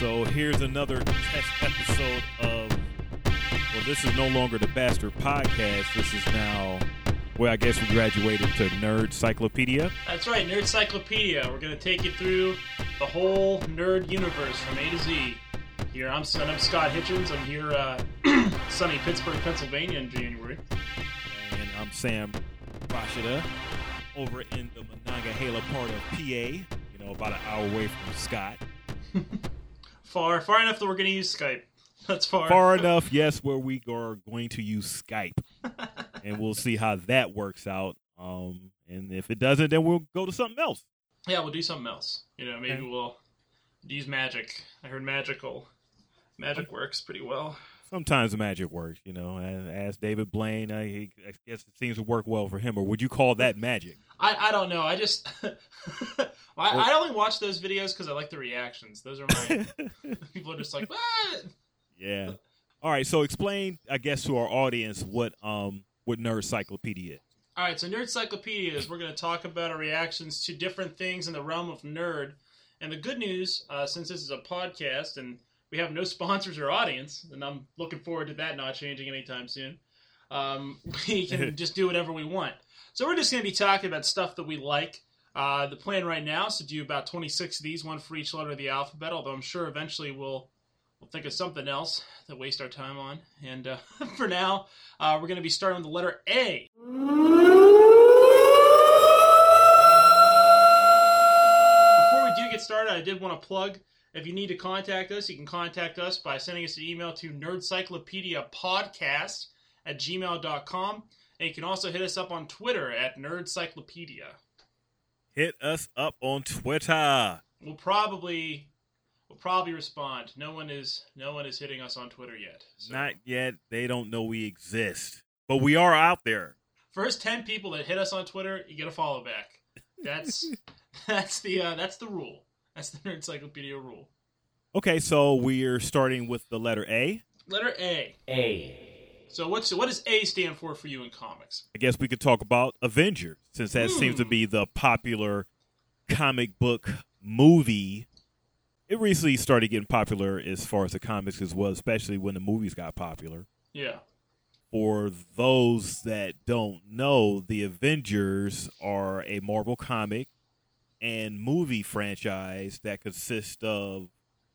so here's another test episode of. Well, this is no longer the Bastard Podcast. This is now. Well, I guess we graduated to Nerd Cyclopedia. That's right, Nerd Cyclopedia. We're going to take you through the whole nerd universe from A to Z. Here, I'm, I'm Scott Hitchens. I'm here, uh, sunny Pittsburgh, Pennsylvania in January. And I'm Sam Rashida over in the Monongahela part of PA, you know, about an hour away from Scott. Far, far enough that we're going to use Skype. That's far. Far enough, yes, where we are going to use Skype. and we'll see how that works out. Um, and if it doesn't, then we'll go to something else. Yeah, we'll do something else. You know, maybe Okay. we'll use magic. I heard magical. Magic works pretty well. Sometimes magic works, you know. And as David Blaine, I, he, I guess it seems to work well for him. Or would you call that magic? I, I don't know. I just I, I only watch those videos because I like the reactions. Those are my people are just like what? yeah. All right. So explain, I guess, to our audience what um what Nerd Cyclopedia is. All right, so Nerd Cyclopedia is we're going to talk about our reactions to different things in the realm of nerd. And the good news, uh, since this is a podcast and we have no sponsors or audience, and I'm looking forward to that not changing anytime soon, um, we can just do whatever we want. So we're just going to be talking about stuff that we like. Uh, the plan right now is to do about 26 of these, one for each letter of the alphabet. Although I'm sure eventually we'll we'll think of something else to waste our time on. And uh, for now, uh, we're going to be starting with the letter A. Before we do get started, I did want to plug. If you need to contact us, you can contact us by sending us an email to nerdcyclopediapodcast at gmail.com. And you can also hit us up on Twitter at nerdcyclopedia. Hit us up on Twitter. We'll probably we'll probably respond. No one is no one is hitting us on Twitter yet. So Not yet. They don't know we exist, but we are out there. first ten people that hit us on Twitter, you get a follow back. That's that's the uh, that's the rule. That's the Nerdcyclopedia rule. Okay, so we're starting with the letter A. Letter A. A. So what's what does A stand for for you in comics? I guess we could talk about Avengers, since that seems to Hmm. be the popular comic book movie. It recently started getting popular as far as the comics as well, especially when the movies got popular. Yeah. For those that don't know, the Avengers are a Marvel comic and movie franchise that consists of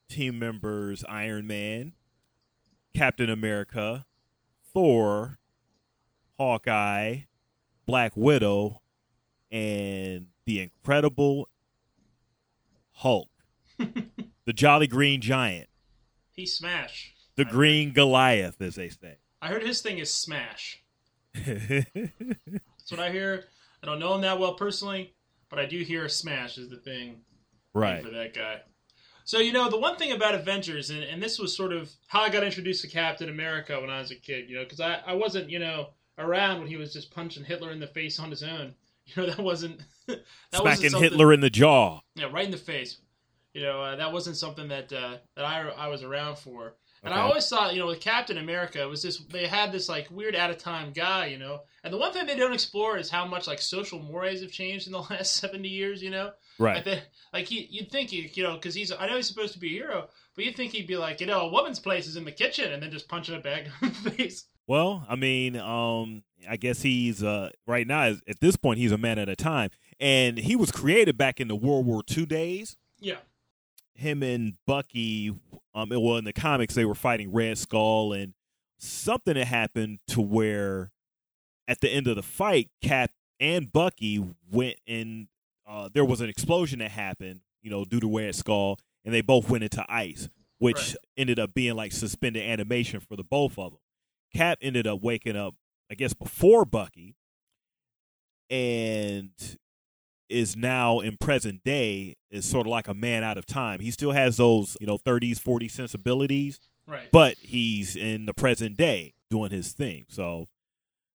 team members Iron Man, Captain America, Thor, Hawkeye, Black Widow, and the Incredible Hulk, the Jolly Green Giant, He smash. the I- Green Goliath, as they say. I heard his thing is smash. That's what I hear. I don't know him that well personally, but I do hear smash is the thing right. for that guy. So you know the one thing about Avengers, and, and this was sort of how I got introduced to Captain America when I was a kid. You know, because I, I wasn't you know around when he was just punching Hitler in the face on his own. You know that wasn't that wasn't Hitler in the jaw. Yeah, right in the face. You know, uh, that wasn't something that uh, that I I was around for. And I always thought, you know, with Captain America, it was this they had this like weird out of time guy, you know. And the one thing they don't explore is how much like social mores have changed in the last seventy years, you know. Right. Like, they, like he, you'd think, he, you know, because he's I know he's supposed to be a hero, but you'd think he'd be like, you know, a woman's place is in the kitchen, and then just punching a bag in the face. Well, I mean, um, I guess he's uh, right now at this point he's a man at a time, and he was created back in the World War II days. Yeah, Him and Bucky, um, well, in the comics they were fighting Red Skull, and something had happened to where at the end of the fight, Cap and Bucky went and uh, there was an explosion that happened, you know, due to Red Skull, and they both went into ice, which Right. ended up being like suspended animation for the both of them. Cap ended up waking up, I guess, before Bucky, and is now in present day is sort of like a man out of time. He still has those, you know, 30s, 40s sensibilities, right. but he's in the present day doing his thing. So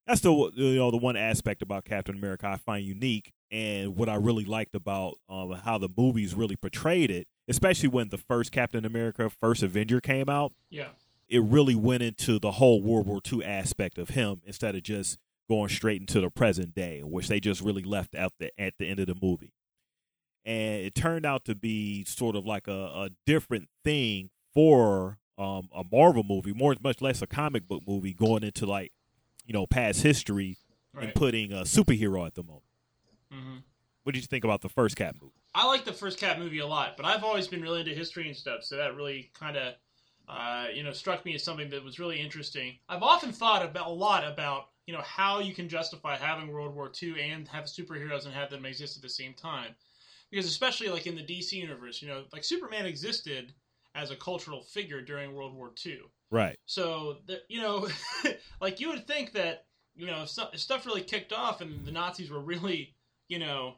that's the you know the one aspect about Captain America I find unique, and what I really liked about um, how the movies really portrayed it, especially when the first Captain America, first Avenger came out yeah, it really went into the whole World War II aspect of him instead of just going straight into the present day, which they just really left out the, at the end of the movie. and it turned out to be sort of like a, a different thing for um, a Marvel movie, more much less a comic book movie, going into like you know past history Right. and putting a superhero at the moment. hmm What did you think about the first Cap movie? I like the first Cap movie a lot, but I've always been really into history and stuff, so that really kind of, uh, you know, struck me as something that was really interesting. I've often thought about a lot about, you know, how you can justify having World War II and have superheroes and have them exist at the same time, because especially like in the DC universe, you know, like Superman existed as a cultural figure during World War II. Right. So, the, you know, like you would think that, you know, if, stu- if stuff really kicked off and the Nazis were really, you know,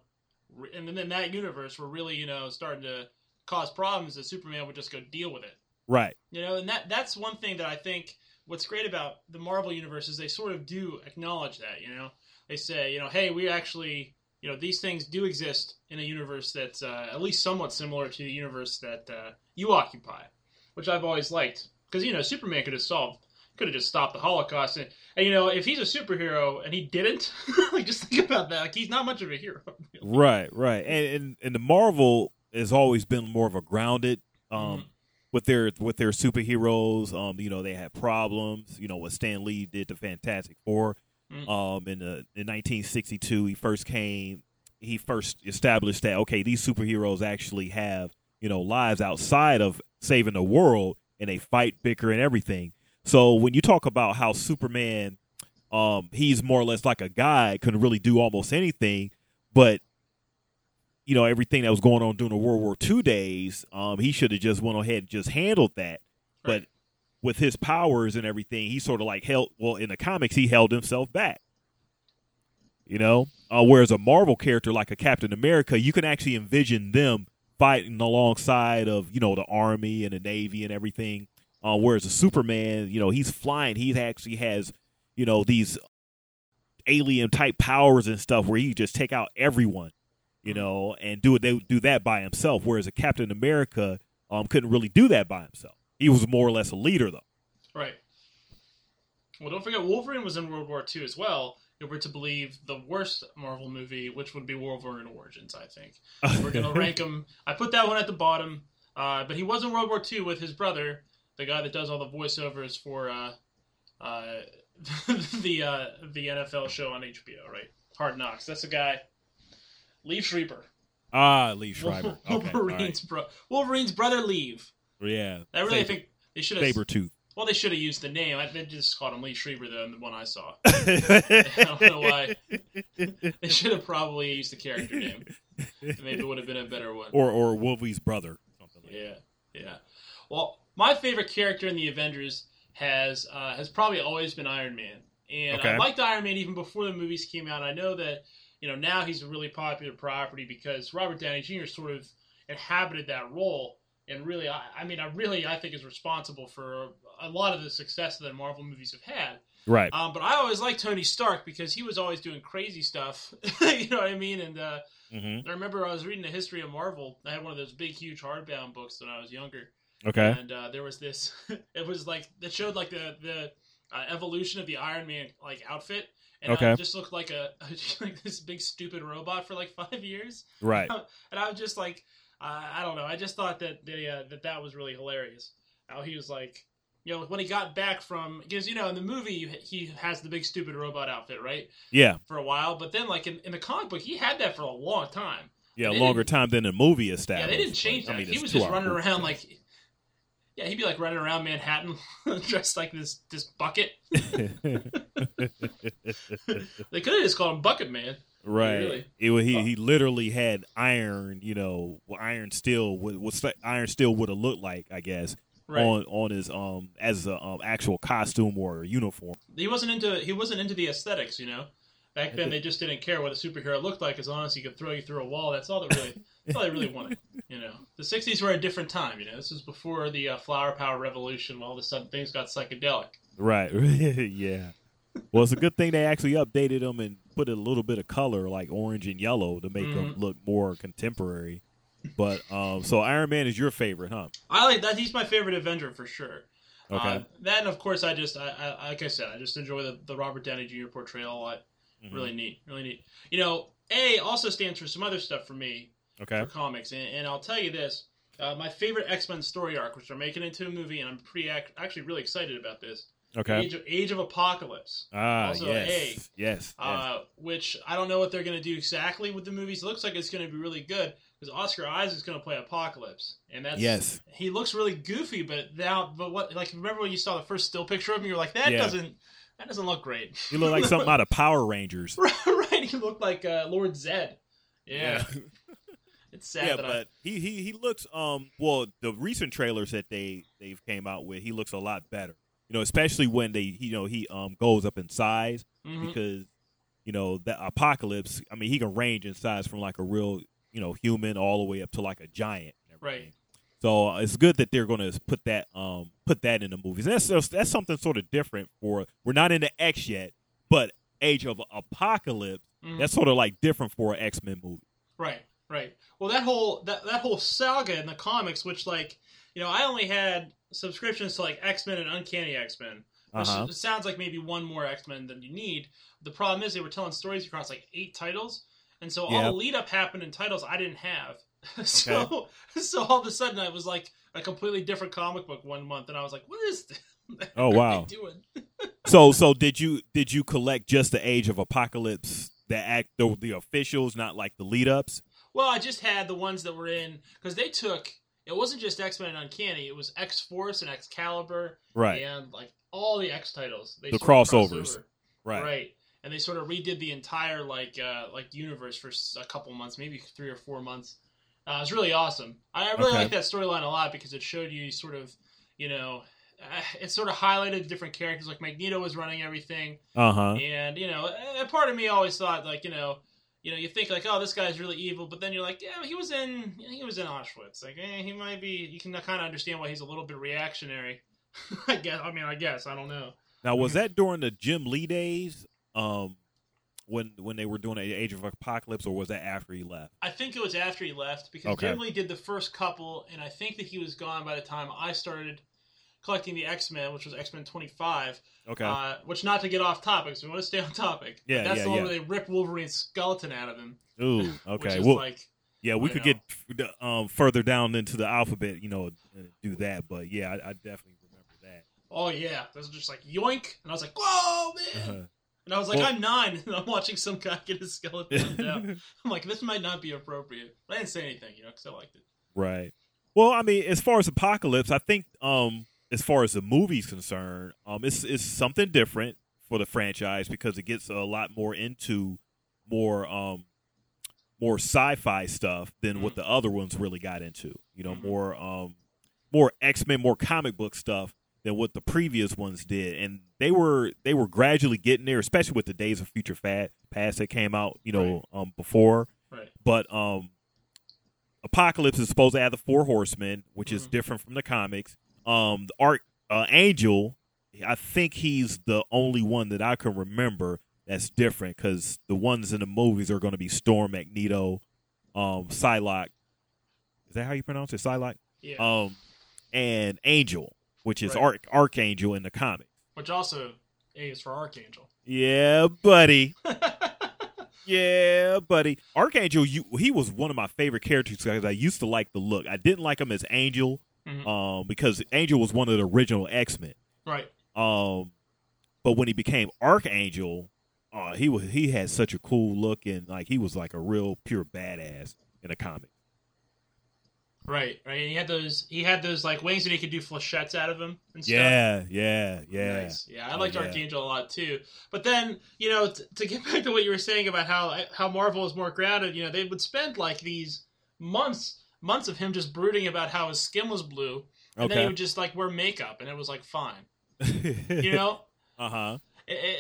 re- and then in that universe were really, you know, starting to cause problems, that Superman would just go deal with it. Right. You know, and that that's one thing that I think what's great about the Marvel universe is they sort of do acknowledge that, you know. They say, you know, hey, we actually, you know, these things do exist in a universe that's uh, at least somewhat similar to the universe that uh, you occupy, which I've always liked. Because, you know, Superman could have solved, could have just stopped the Holocaust. And, and, you know, if he's a superhero and he didn't, like, just think about that. Like, he's not much of a hero. Right. Right. And and, and the Marvel has always been more of a grounded um Mhm. With their with their superheroes. Um, you know, they had problems. You know, what Stan Lee did to Fantastic Four. Mhm. Um, in the in 1962, he first came. He first established that okay, these superheroes actually have you know lives outside of saving the world, and they fight, bicker, and everything. So when you talk about how Superman, um, he's more or less like a guy, couldn't really do almost anything, but you know everything that was going on during the World War II days, um, he should have just went ahead and just handled that. But with his powers and everything, he sort of like held. Well, in the comics, he held himself back. You know, uh, whereas a Marvel character like a Captain America, you can actually envision them fighting alongside of you know the army and the navy and everything. Uh, whereas a Superman, you know, he's flying. He actually has, you know, these alien type powers and stuff where he just take out everyone, you know, and do it. They do that by himself. Whereas a Captain America um, couldn't really do that by himself. He was more or less a leader, though. Right. Well, don't forget, Wolverine was in World War II as well. If we're to believe the worst Marvel movie, which would be Wolverine Origins, I think. We're going to rank him. I put that one at the bottom. Uh, but he was in World War II with his brother, the guy that does all the voiceovers for uh, uh, the uh, the NFL show on HBO, right? Hard Knocks. That's the guy. Liev Schreiber. ah, Lee Schreiber. Okay, all right. Wolverine's bro. Wolverine's brother. Liev. yeah, I really Saber, think they should have. saber tooth. Well, they should have used the name. I, they just called him Lee Schreiber, though, the one I saw. I don't know why. They should have probably used the character name. Maybe it would have been a better one. or or Wolvie's brother. Something like Yeah, yeah. Well, my favorite character in the Avengers has uh, has probably always been Iron Man, and I liked Iron Man even before the movies came out. I know that you know now he's a really popular property because Robert Downey Jr. sort of inhabited that role, and really, I, I mean, I really I think is responsible for a lot of the success that Marvel movies have had. Right. Um, but I always liked Tony Stark because he was always doing crazy stuff. you know what I mean? And uh, hmm I remember I was reading the history of Marvel. I had one of those big, huge hardbound books when I was younger, Okay. and uh, there was this. it was like it showed like the the uh, evolution of the Iron Man like outfit, and Okay. I just looked like a like this big stupid robot for like five years, Right. and I was just like, uh, I don't know. I just thought that the uh, that that was really hilarious. How he was like. You know, when he got back from, because you know, in the movie he has the big stupid robot outfit, right, Yeah. for a while. But then, like in, in the comic book, he had that for a long time. Yeah. Longer time than the movie established. Yeah, they didn't change that. I mean, he was just running around like, yeah, he'd be like running around Manhattan dressed like this this bucket. They could have just called him Bucket Man. right. Really? It he Oh. he literally had iron. You know, iron steel would what iron steel would have looked like. I guess Right. on on his um as a um, actual costume or uniform. He wasn't into he wasn't into the aesthetics, you know. Back then, they just didn't care what a superhero looked like as long as he could throw you through a wall. That's all that really, that's all they really wanted. You know, the '60s were a different time. You know, this was before the uh, flower power revolution. When all of a sudden things got psychedelic. Right. yeah. Well, it's a good thing they actually updated them and put a little bit of color, like orange and yellow, to make them Mhm. look more contemporary. But um, so Iron Man is your favorite, huh? I like that. He's my favorite Avenger for sure. Okay. Uh, that and of course I just I, I like I said I just enjoy the, the Robert Downey Jr. portrayal a lot. Mhm. Really neat, really neat. You know, A also stands for some other stuff for me. Okay. for comics, and, and I'll tell you this: uh, my favorite X Men story arc, which they're making into a movie, and I'm pretty ac- actually really excited about this. Okay. Age of, Age of Apocalypse. Ah, Also yes. A. yes. Yes. uh, which I don't know what they're going to do exactly with the movies. It looks like it's going to be really good because Oscar Isaac's going to play Apocalypse, and that's Yes. He looks really goofy, but now, but what? Like, remember when you saw the first still picture of him? You were like, that Yeah. doesn't, that doesn't look great. You look like something out of Power Rangers. right? He looked like uh, Lord Zedd. Yeah, it's sad yeah, that I. but he, he he looks um well the recent trailers that they they've came out with he looks a lot better you know especially when they you know he um goes up in size Mhm. because you know the apocalypse I mean he can range in size from like a real you know human all the way up to like a giant. Right. So uh, it's good that they're going to put that um put that in the movies that's that's something sort of different for we're not into X yet but Age of Apocalypse Mhm. that's sort of like different for an X Men movie Right, right. Well, that whole that that whole saga in the comics, which like you know, I only had subscriptions to like X Men and Uncanny X Men. Which Uh-huh. it sounds like maybe one more X Men than you need. The problem is they were telling stories across like eight titles, and so all the lead up happened in titles I didn't have. so so all of a sudden I was like a completely different comic book one month, and I was like, what is this? Oh, wow. doing? So so did you did you collect just the Age of Apocalypse the act the, the officials not like the lead ups? Well, I just had the ones that were in because they took. It wasn't just X Men and Uncanny; it was X Force and Excalibur, Right. and like all the X titles. They The sort of crossed crossovers. over. Right. right? And they sort of redid the entire like uh, like universe for a couple months, maybe three or four months. Uh, it was really awesome. I, really Okay. like that storyline a lot because it showed you sort of, you know, it sort of highlighted different characters. Like Magneto was running everything, Uh-huh. and you know, a part of me always thought like, you know, you know, you think like, oh, this guy's really evil, but then you're like, yeah, he was in he was in Auschwitz. Like, eh, he might be. You can kind of understand why he's a little bit reactionary. I guess. I mean, I guess. I don't know. Now was that during the Jim Lee days? Um when when they were doing the Age of Apocalypse or was that after he left? I think it was after he left because Okay. Jim Lee did the first couple, and I think that he was gone by the time I started collecting the X Men, which was X Men Twenty Five. Okay. Uh, which not to get off topic, so we want to stay on topic. Yeah, that's yeah, the one yeah. where they rip Wolverine's skeleton out of him. Ooh, Which okay. is Well, like yeah, we could know. get um further down into the alphabet, you know, do that, but yeah, I, I definitely remember that. Oh yeah, this was just like yoink, and I was like, "Whoa, man!" Uh-huh. And I was like, Well- "I'm nine, and I'm watching some guy get his skeleton ripped out." I'm like, "This might not be appropriate." But I didn't say anything, you know, because I liked it. Right. Well, I mean, as far as Apocalypse, I think um as far as the movie's concerned, um it's it's something different for the franchise because it gets a lot more into more um more sci-fi stuff than what the other ones really got into. You know, Mhm. more um more X-Men, more comic book stuff than what the previous ones did. And they were they were gradually getting there, especially with the Days of Future Fat Past that came out, you know, um before Right. but um apocalypse is supposed to have the four horsemen which is Mhm. different from the comics um the arc uh, angel i think he's the only one that i can remember that's different because the ones in the movies are going to be storm magneto um psylocke is that how you pronounce it psylocke Yeah. um and angel which is Right. arc archangel in the comics Which also A is for Archangel. yeah buddy Yeah, buddy. Archangel, you he was one of my favorite characters because I used to like the look. I didn't like him as Angel, Mhm. um, because Angel was one of the original X Men. right. Um, but when he became Archangel, uh, he was he had such a cool look and like he was like a real pure badass in the comic. Right. Right. And he had those. He had those like wings that he could do flechettes out of him and stuff. Yeah, yeah, yeah. Nice. Yeah, I Oh, liked yeah. Archangel a lot too. But then, you know, t- to get back to what you were saying about how how Marvel is more grounded, you know, they would spend like these months months of him just brooding about how his skin was blue, and then he would just like wear makeup, and it was like fine, you know. uh huh.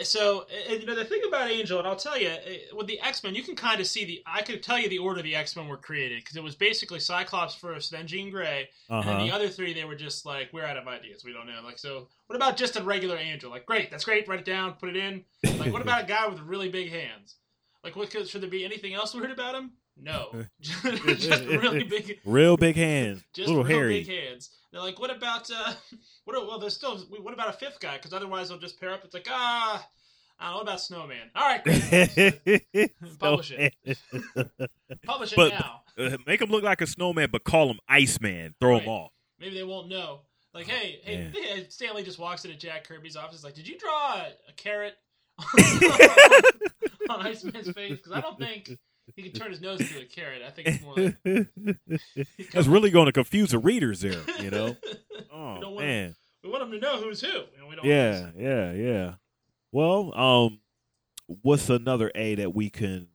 So, you know, the thing about Angel, and I'll tell you, with the X Men, you can kind of see the. I could tell you the order the X Men were created because it was basically Cyclops first, then Jean Grey, Uh and then the other three, they were just like, we're out of ideas. We don't know. Like, so what about just a regular angel? Like, great, that's great. Write it down, put it in. Like, what about a guy with really big hands? Like, what could, should there be anything else weird about him? No, just really big, Real big hands, just little real hairy. big hands. They're like, what about uh, what? Well, there's still. What about a fifth guy? Because otherwise, they'll just pair up. It's like, ah, I don't know what about Snowman. All right. Publish it. Publish it But- now. Uh, make him look like a snowman, but call him Iceman. Throw him off. Maybe they won't know. Like, Oh, hey, hey, man. hey, Stan Lee just walks into Jack Kirby's office. Like, did you draw a, a carrot on Iceman's face? Because I don't think he can turn his nose into a carrot. I think it's more like That's really going to confuse the readers there. You know. Oh want- man. we want him to know who's who. We don't Yeah, yeah, yeah. Well, um, what's another A that we can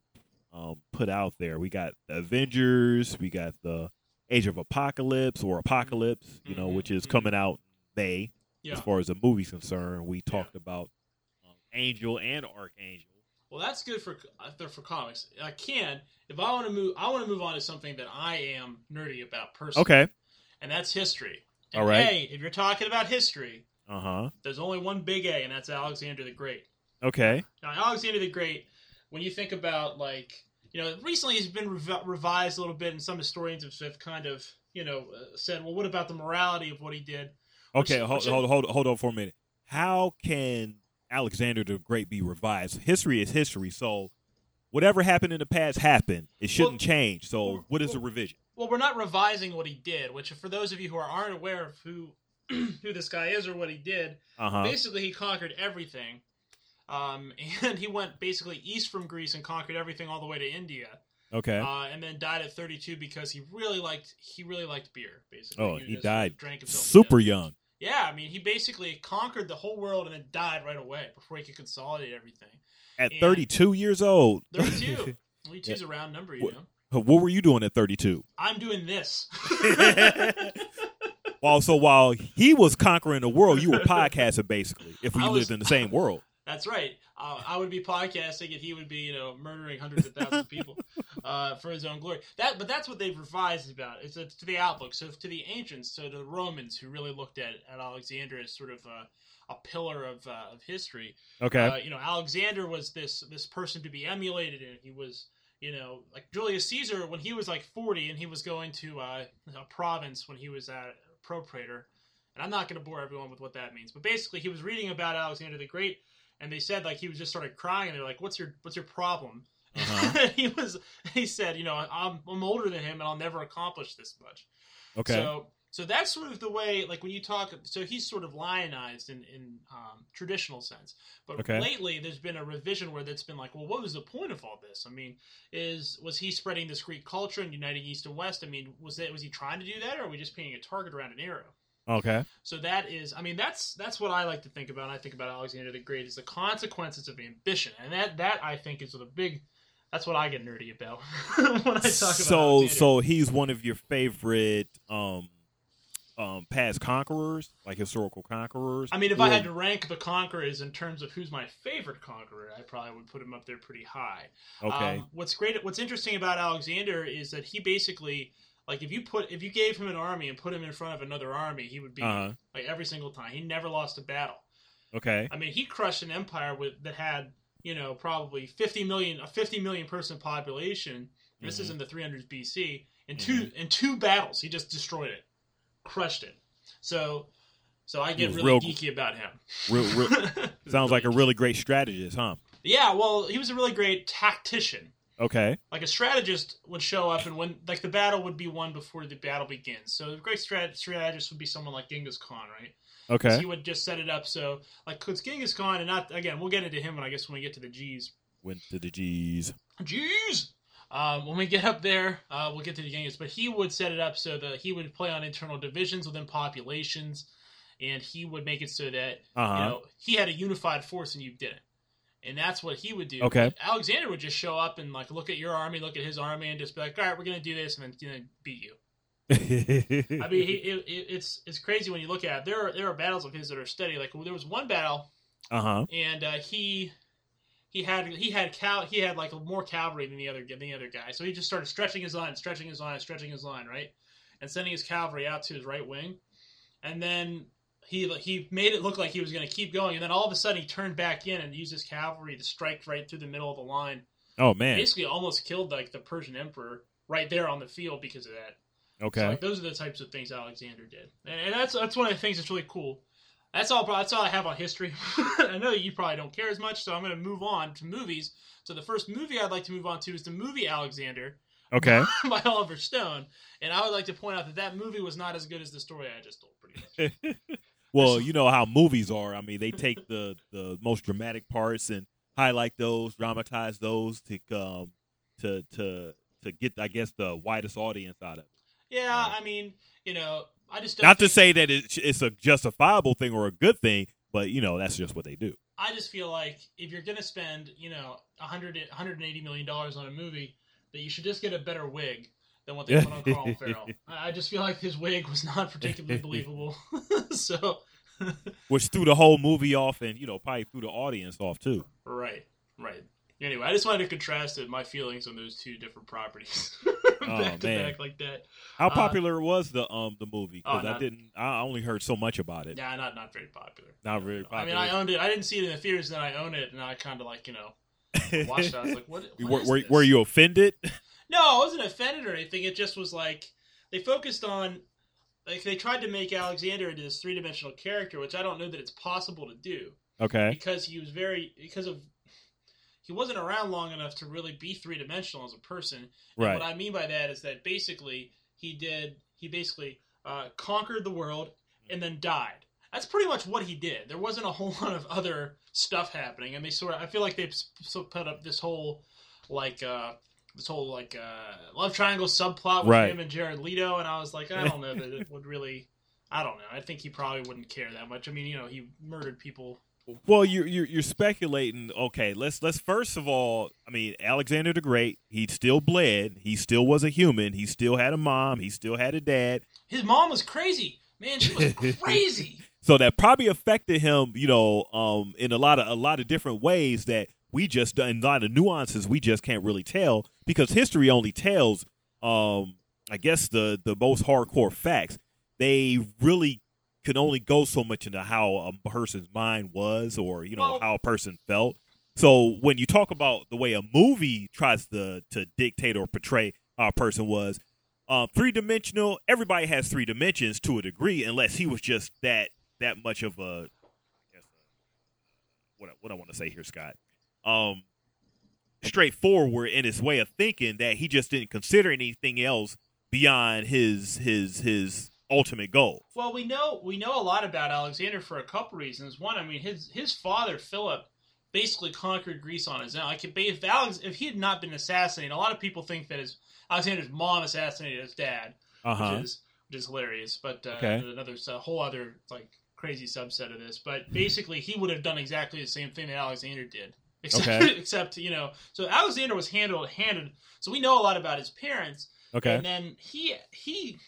um put out there? We got the Avengers. We got the Age of Apocalypse or Apocalypse. You know, which is mhm. coming out May. Yeah. As far as the movie's concerned, we talked about um, Angel and Archangel. Well, that's good for uh, for comics. I can if I want to move. I want to move on to something that I am nerdy about personally. Okay. and that's history. And All right. Hey, if you're talking about history, Uh huh. there's only one big A, and that's Alexander the Great. Okay. Now, Alexander the Great, when you think about like you know, recently he's been rev- revised a little bit, and some historians have, have kind of you know uh, said, well, what about the morality of what he did? Which- Okay. hold, which- hold, hold, hold on for a minute. How can Alexander the Great be revised? History is history. So whatever happened in the past happened. It shouldn't Well, change. So well, what is a revision? Well, we're not revising what he did, which for those of you who are, aren't aware of who who this guy is or what he did, Uh huh. basically he conquered everything. Um, and he went basically east from Greece and conquered everything all the way to India. Okay. uh, and then died at 32 because he really liked he really liked beer. Basically, Oh, was he died drank Super young. Yeah, I mean, he basically conquered the whole world and then died right away before he could consolidate everything. At And- 32 years old. 32. 32 is a round number, you What- know. what were you doing at 32? I'm doing this. Well, so while he was conquering the world, you were podcasting basically. If we was- lived in the same world. That's right. Uh, I would be podcasting, and he would be, you know, murdering hundreds of thousands of people uh, for his own glory. That, but that's what they've revised about. It's, it's to the outlook. So to the ancients, so to the Romans, who really looked at, at Alexander as sort of a, a pillar of, uh, of history. Okay. Uh, you know, Alexander was this this person to be emulated, and he was, you know, like Julius Caesar when he was like forty, and he was going to uh, a province when he was at propraetor. And I'm not going to bore everyone with what that means, but basically, he was reading about Alexander the Great, and they said like he was just started crying, and they're like, "What's your what's your problem?" Uh-huh. he was he said, "You know, I'm I'm older than him, and I'll never accomplish this much." okay. So so that's sort of the way like when you talk so he's sort of lionized in in um, traditional sense. But Okay. lately there's been a revision where that's been like, well, what was the point of all this? I mean, is was he spreading this Greek culture and uniting East and West? I mean, was that was he trying to do that, or are we just painting a target around an arrow? Okay. So that is, I mean, that's that's what I like to think about. And I think about Alexander the Great is the consequences of ambition, and that that I think is the big. That's what I get nerdy about when I talk about. So Alexander. so he's one of your favorite um um past conquerors, like historical conquerors. I mean, if I had to rank the conquerors in terms of who's my favorite conqueror, I probably would put him up there pretty high. Okay. Um, what's great, what's interesting about Alexander is that he basically, like, if you put, if you gave him an army and put him in front of another army, he would be Uh-huh. like every single time. He never lost a battle. okay. I mean, he crushed an empire with that had, you know, probably 50 million, a 50 million person population. This Mhm. is in the 300s BC. In two in two battles, he just destroyed it, crushed it. So, so I get really real- geeky about him. Real, real, sounds like a really great strategist, huh? Yeah, well, he was a really great tactician. Okay. Like a strategist would show up, and when like the battle would be won before the battle begins. So a great strat- strategist would be someone like Genghis Khan, right? Okay. He would just set it up so like because Genghis Khan, and not again, we'll get into him when I guess when we get to the G's. Went to the G's. G's. Um, when we get up there, uh, we'll get to the Genghis, but he would set it up so that he would play on internal divisions within populations, and he would make it so that Uh huh. you know he had a unified force and you didn't and that's what he would do. Okay. Alexander would just show up and like look at your army look at his army and just be like all right we're gonna do this and then you know, beat you. I mean he, it, it, it's it's crazy when you look at it. There are there are battles of his that are steady. Like there was one battle uh huh. and uh, he he had he had cal he had like more cavalry than the other than the other guy. So he just started stretching his line stretching his line stretching his line right? And sending his cavalry out to his right wing. And then he he made it look like he was going to keep going and then all of a sudden he turned back in and used his cavalry to strike right through the middle of the line Oh man. basically almost killed like the persian emperor right there on the field because of that Okay. so, like, those are the types of things Alexander did, and, and that's that's one of the things that's really cool. That's all. That's all I have on history. I know you probably don't care as much, so I'm going to move on to movies. So the first movie I'd like to move on to is the movie Alexander, Okay. by Oliver Stone. And I would like to point out that that movie was not as good as the story I just told, pretty much. well, you know how movies are. I mean, they take the the most dramatic parts and highlight those, dramatize those to um to to to get, I guess, the widest audience out of it. Yeah, I mean, you know, I just don't Not to say that it's, it's a justifiable thing or a good thing, but you know that's just what they do. I just feel like if you're going to spend, you know, 100, 180 million dollars on a movie, that you should just get a better wig than what they put on Colin Farrell. I just feel like his wig was not particularly believable. so, Which threw the whole movie off, and you know probably threw the audience off too. right, right. Anyway, I just wanted to contrast it, my feelings on those two different properties back to man. back like that. How Uh, popular was the um the movie? Because Oh, I didn't. I only heard so much about it. Yeah, not not very popular. Not very popular. I mean. I owned it. I didn't see it in the theaters, then I own it, and I kind of like you know watched it. I was like, what? what were, is were, this? were you offended? No, I wasn't offended or anything. It just was like they focused on like they tried to make Alexander into this three dimensional character, which I don't know that it's possible to do Okay. because he was very because of he wasn't around long enough to really be three dimensional as a person. And Right. What I mean by that is that basically he did he basically uh, conquered the world and then died. That's pretty much what he did. There wasn't a whole lot of other stuff happening, and they sort of I feel like they put up this whole like uh this whole like uh love triangle subplot with Right. him and Jared Leto, and I was like, I don't know that it would really. I don't know. I think he probably wouldn't care that much. I mean, you know, he murdered people. Well, you're, you're you're speculating. Okay, let's let's first of all. I mean, Alexander the Great. He still bled. He still was a human. He still had a mom. He still had a dad. His mom was crazy, man. She was crazy. So that probably affected him. You know, um, in a lot of a lot of different ways that we just in a lot of nuances we just can't really tell because history only tells. Um, I guess the the most hardcore facts. They really can only go so much into how a person's mind was or you know how a person felt. So when you talk about the way a movie tries to to dictate or portray how a person was, um, three dimensional. Everybody has three dimensions to a degree, unless he was just that that much of a. I guess uh, what I, what I want to say here, Scott. Um, straightforward in his way of thinking that he just didn't consider anything else beyond his his his ultimate goal. Well, we know we know a lot about Alexander for a couple reasons. One, I mean, his his father Philip basically conquered Greece on his own. Like if Alex, if he had not been assassinated, a lot of people think that his Alexander's mom assassinated his dad, Uh huh. which is which is hilarious. But uh, Okay. another a whole other like crazy subset of this. But basically, he would have done exactly the same thing that Alexander did. Except, Okay. except you know, so Alexander was handled handed. So we know a lot about his parents, Okay. and then he he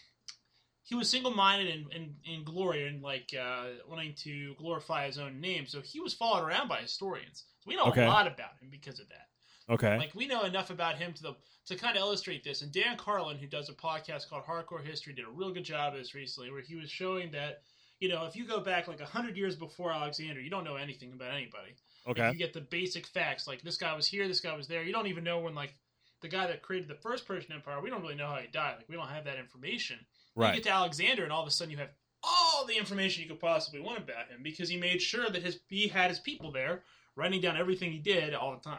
he was single minded and in, in glory and like uh, wanting to glorify his own name. So he was followed around by historians. So we know Okay. a lot about him because of that. Okay. Like we know enough about him to the to kind of illustrate this. And Dan Carlin, who does a podcast called Hardcore History, did a real good job of this recently, where he was showing that you know if you go back like hundred years before Alexander, you don't know anything about anybody. Okay. You get the basic facts, like this guy was here, this guy was there. You don't even know when like the guy that created the first Persian Empire. We don't really know how he died. Like we don't have that information. Right. You get to Alexander, and all of a sudden you have all the information you could possibly want about him because he made sure that his he had his people there writing down everything he did all the time.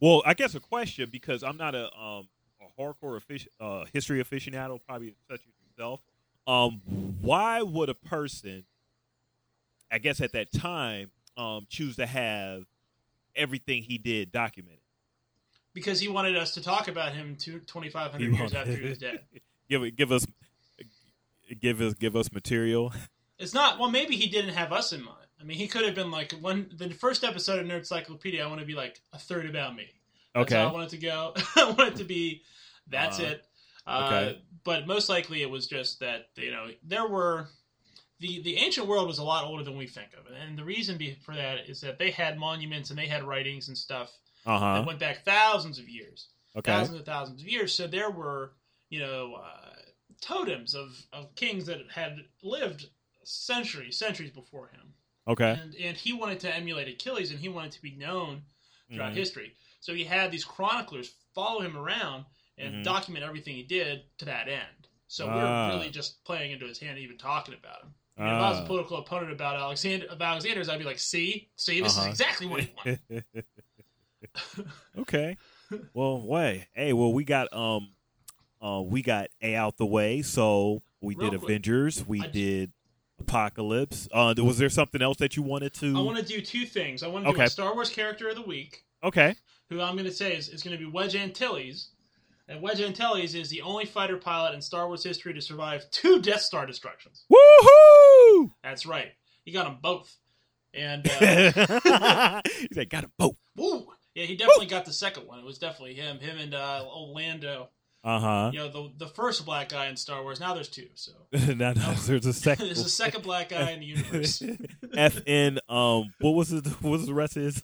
Well, I guess a question because I'm not a um a hardcore afici- uh, history aficionado, probably such as yourself. Um, why would a person, I guess at that time, um, choose to have everything he did documented? Because he wanted us to talk about him two, 2,500 He years wanted- after he was dead. give give us give us give us material. It's not, well, maybe he didn't have us in mind. I mean, he could have been like, one, the first episode of Nerd Encyclopedia, I want to be like a third about me. That's Okay. I want it to go. I want it to be, that's Uh, it. Uh, okay. But most likely it was just that, you know, there were, the, the ancient world was a lot older than we think of. And the reason be, for that is that they had monuments and they had writings and stuff Uh that went back thousands of years. Okay. thousands and thousands of years. So there were, you know, uh, totems of, of kings that had lived centuries, centuries before him. Okay. And and he wanted to emulate Achilles, and he wanted to be known throughout Mhm. history. So he had these chroniclers follow him around and Mhm. document everything he did to that end. So we Ah. were really just playing into his hand, even talking about him. If I was a Ah. political opponent about Alexander of Alexander's, I'd be like, "See, see, this Uh-huh. is exactly what he wanted." okay. well, way. Hey, well, we got um, uh, we got a out the way. So we Real did quick. Avengers. We I- did Apocalypse. Uh, was there something else that you wanted to? I want to do two things. I want to do a Star Wars character of the week, Okay. who I'm going to say is, is going to be Wedge Antilles. And Wedge Antilles is the only fighter pilot in Star Wars history to survive two Death Star destructions. Woohoo! That's right. He got them both. And uh, He's like, got a boat. woo, yeah, he definitely got the second one. It was definitely him, him and uh, old Lando. Uh huh. You know, the the first black guy in Star Wars. Now there's two. So now, no, there's a second. there's a second black guy in the universe. FN. Um, what was it? What was the rest of his?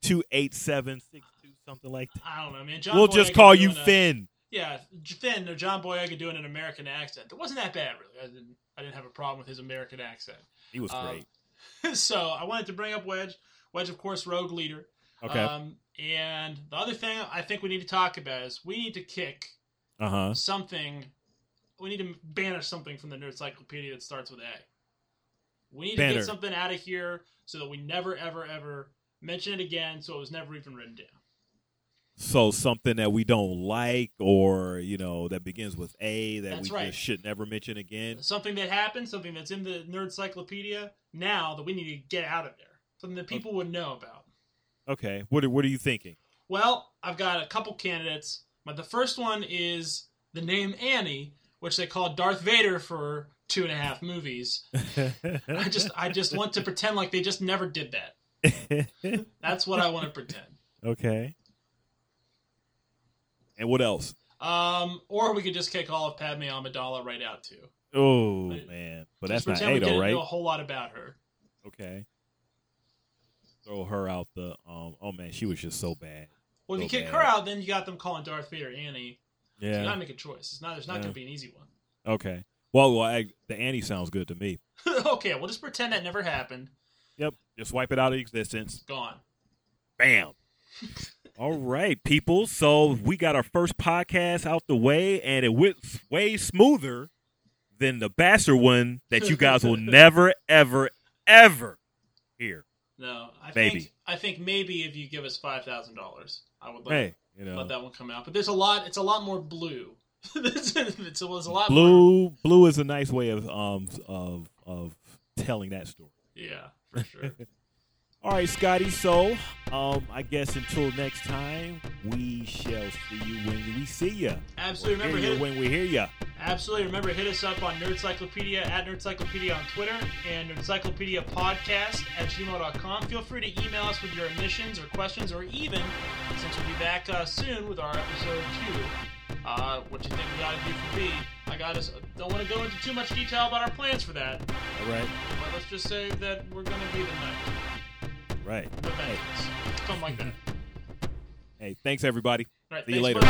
Two eight seven six something like that. I don't know, man. John we'll just call you doing a- Finn. Yeah, Finn or John Boyega doing an American accent. It wasn't that bad, really. I didn't, I didn't have a problem with his American accent. He was Um, great. so I wanted to bring up Wedge. Wedge, of course, rogue leader. Okay. Um, and the other thing I think we need to talk about is we need to kick Uh huh. something. We need to banish something from the Nerd Encyclopedia that starts with A. We need to get something out of here so that we never, ever, ever mention it again. So it was never even written down. So something that we don't like, or you know, that begins with A that That's we right. just should never mention again. something that happened, something that's in the Nerd Encyclopedia now that we need to get out of there, something that people would know about. Okay. What are, What are you thinking? Well, I've got a couple candidates, but the first one is the name Annie, which they called Darth Vader for two and a half movies. I just, I just want to pretend like they just never did that. That's what I want to pretend. okay. And what else? Um, or we could just kick all of Padme Amidala right out too. Oh Right. man, but that's not pretend A we didn't know a whole lot about her. Okay. Throw her out the. Um. Oh man, she was just so bad. Well, if you kick bad. her out, then you got them calling Darth Vader Annie. So you Yeah. gotta make a choice. It's not. There's not Yeah. gonna be an easy one. Okay. Well, well I, the Annie sounds good to me. okay, we'll just pretend that never happened. Yep. Just wipe it out of existence. Gone. Bam. All right, people. So we got our first podcast out the way, and it went way smoother than the bastard one that you guys will never, ever, ever hear. No, I Maybe. think I think maybe if you give us five thousand dollars, I would let, Hey, you know, let that one come out. But there's a lot. It's a lot more blue. it's, it's, a lot more. blue. Blue is a nice way of um of of telling that story. Yeah, for sure. All right, Scotty. So, um, I guess until next time, we shall see you when we see you. Absolutely. Remember, hit when we hear you. absolutely remember hit us up on Nerdcyclopedia at Nerdcyclopedia on Twitter and Nerdcyclopedia Podcast at gmail.com. Feel free to email us with your admissions or questions, or even since we'll be back uh, soon with our episode two. Uh, what you think we got to do for B? I got us. Don't want to go into too much detail about our plans for that, All right, but let's just say that we're going to be the knight. Right. The. Something like that. Hey, thanks everybody. Right, See you later.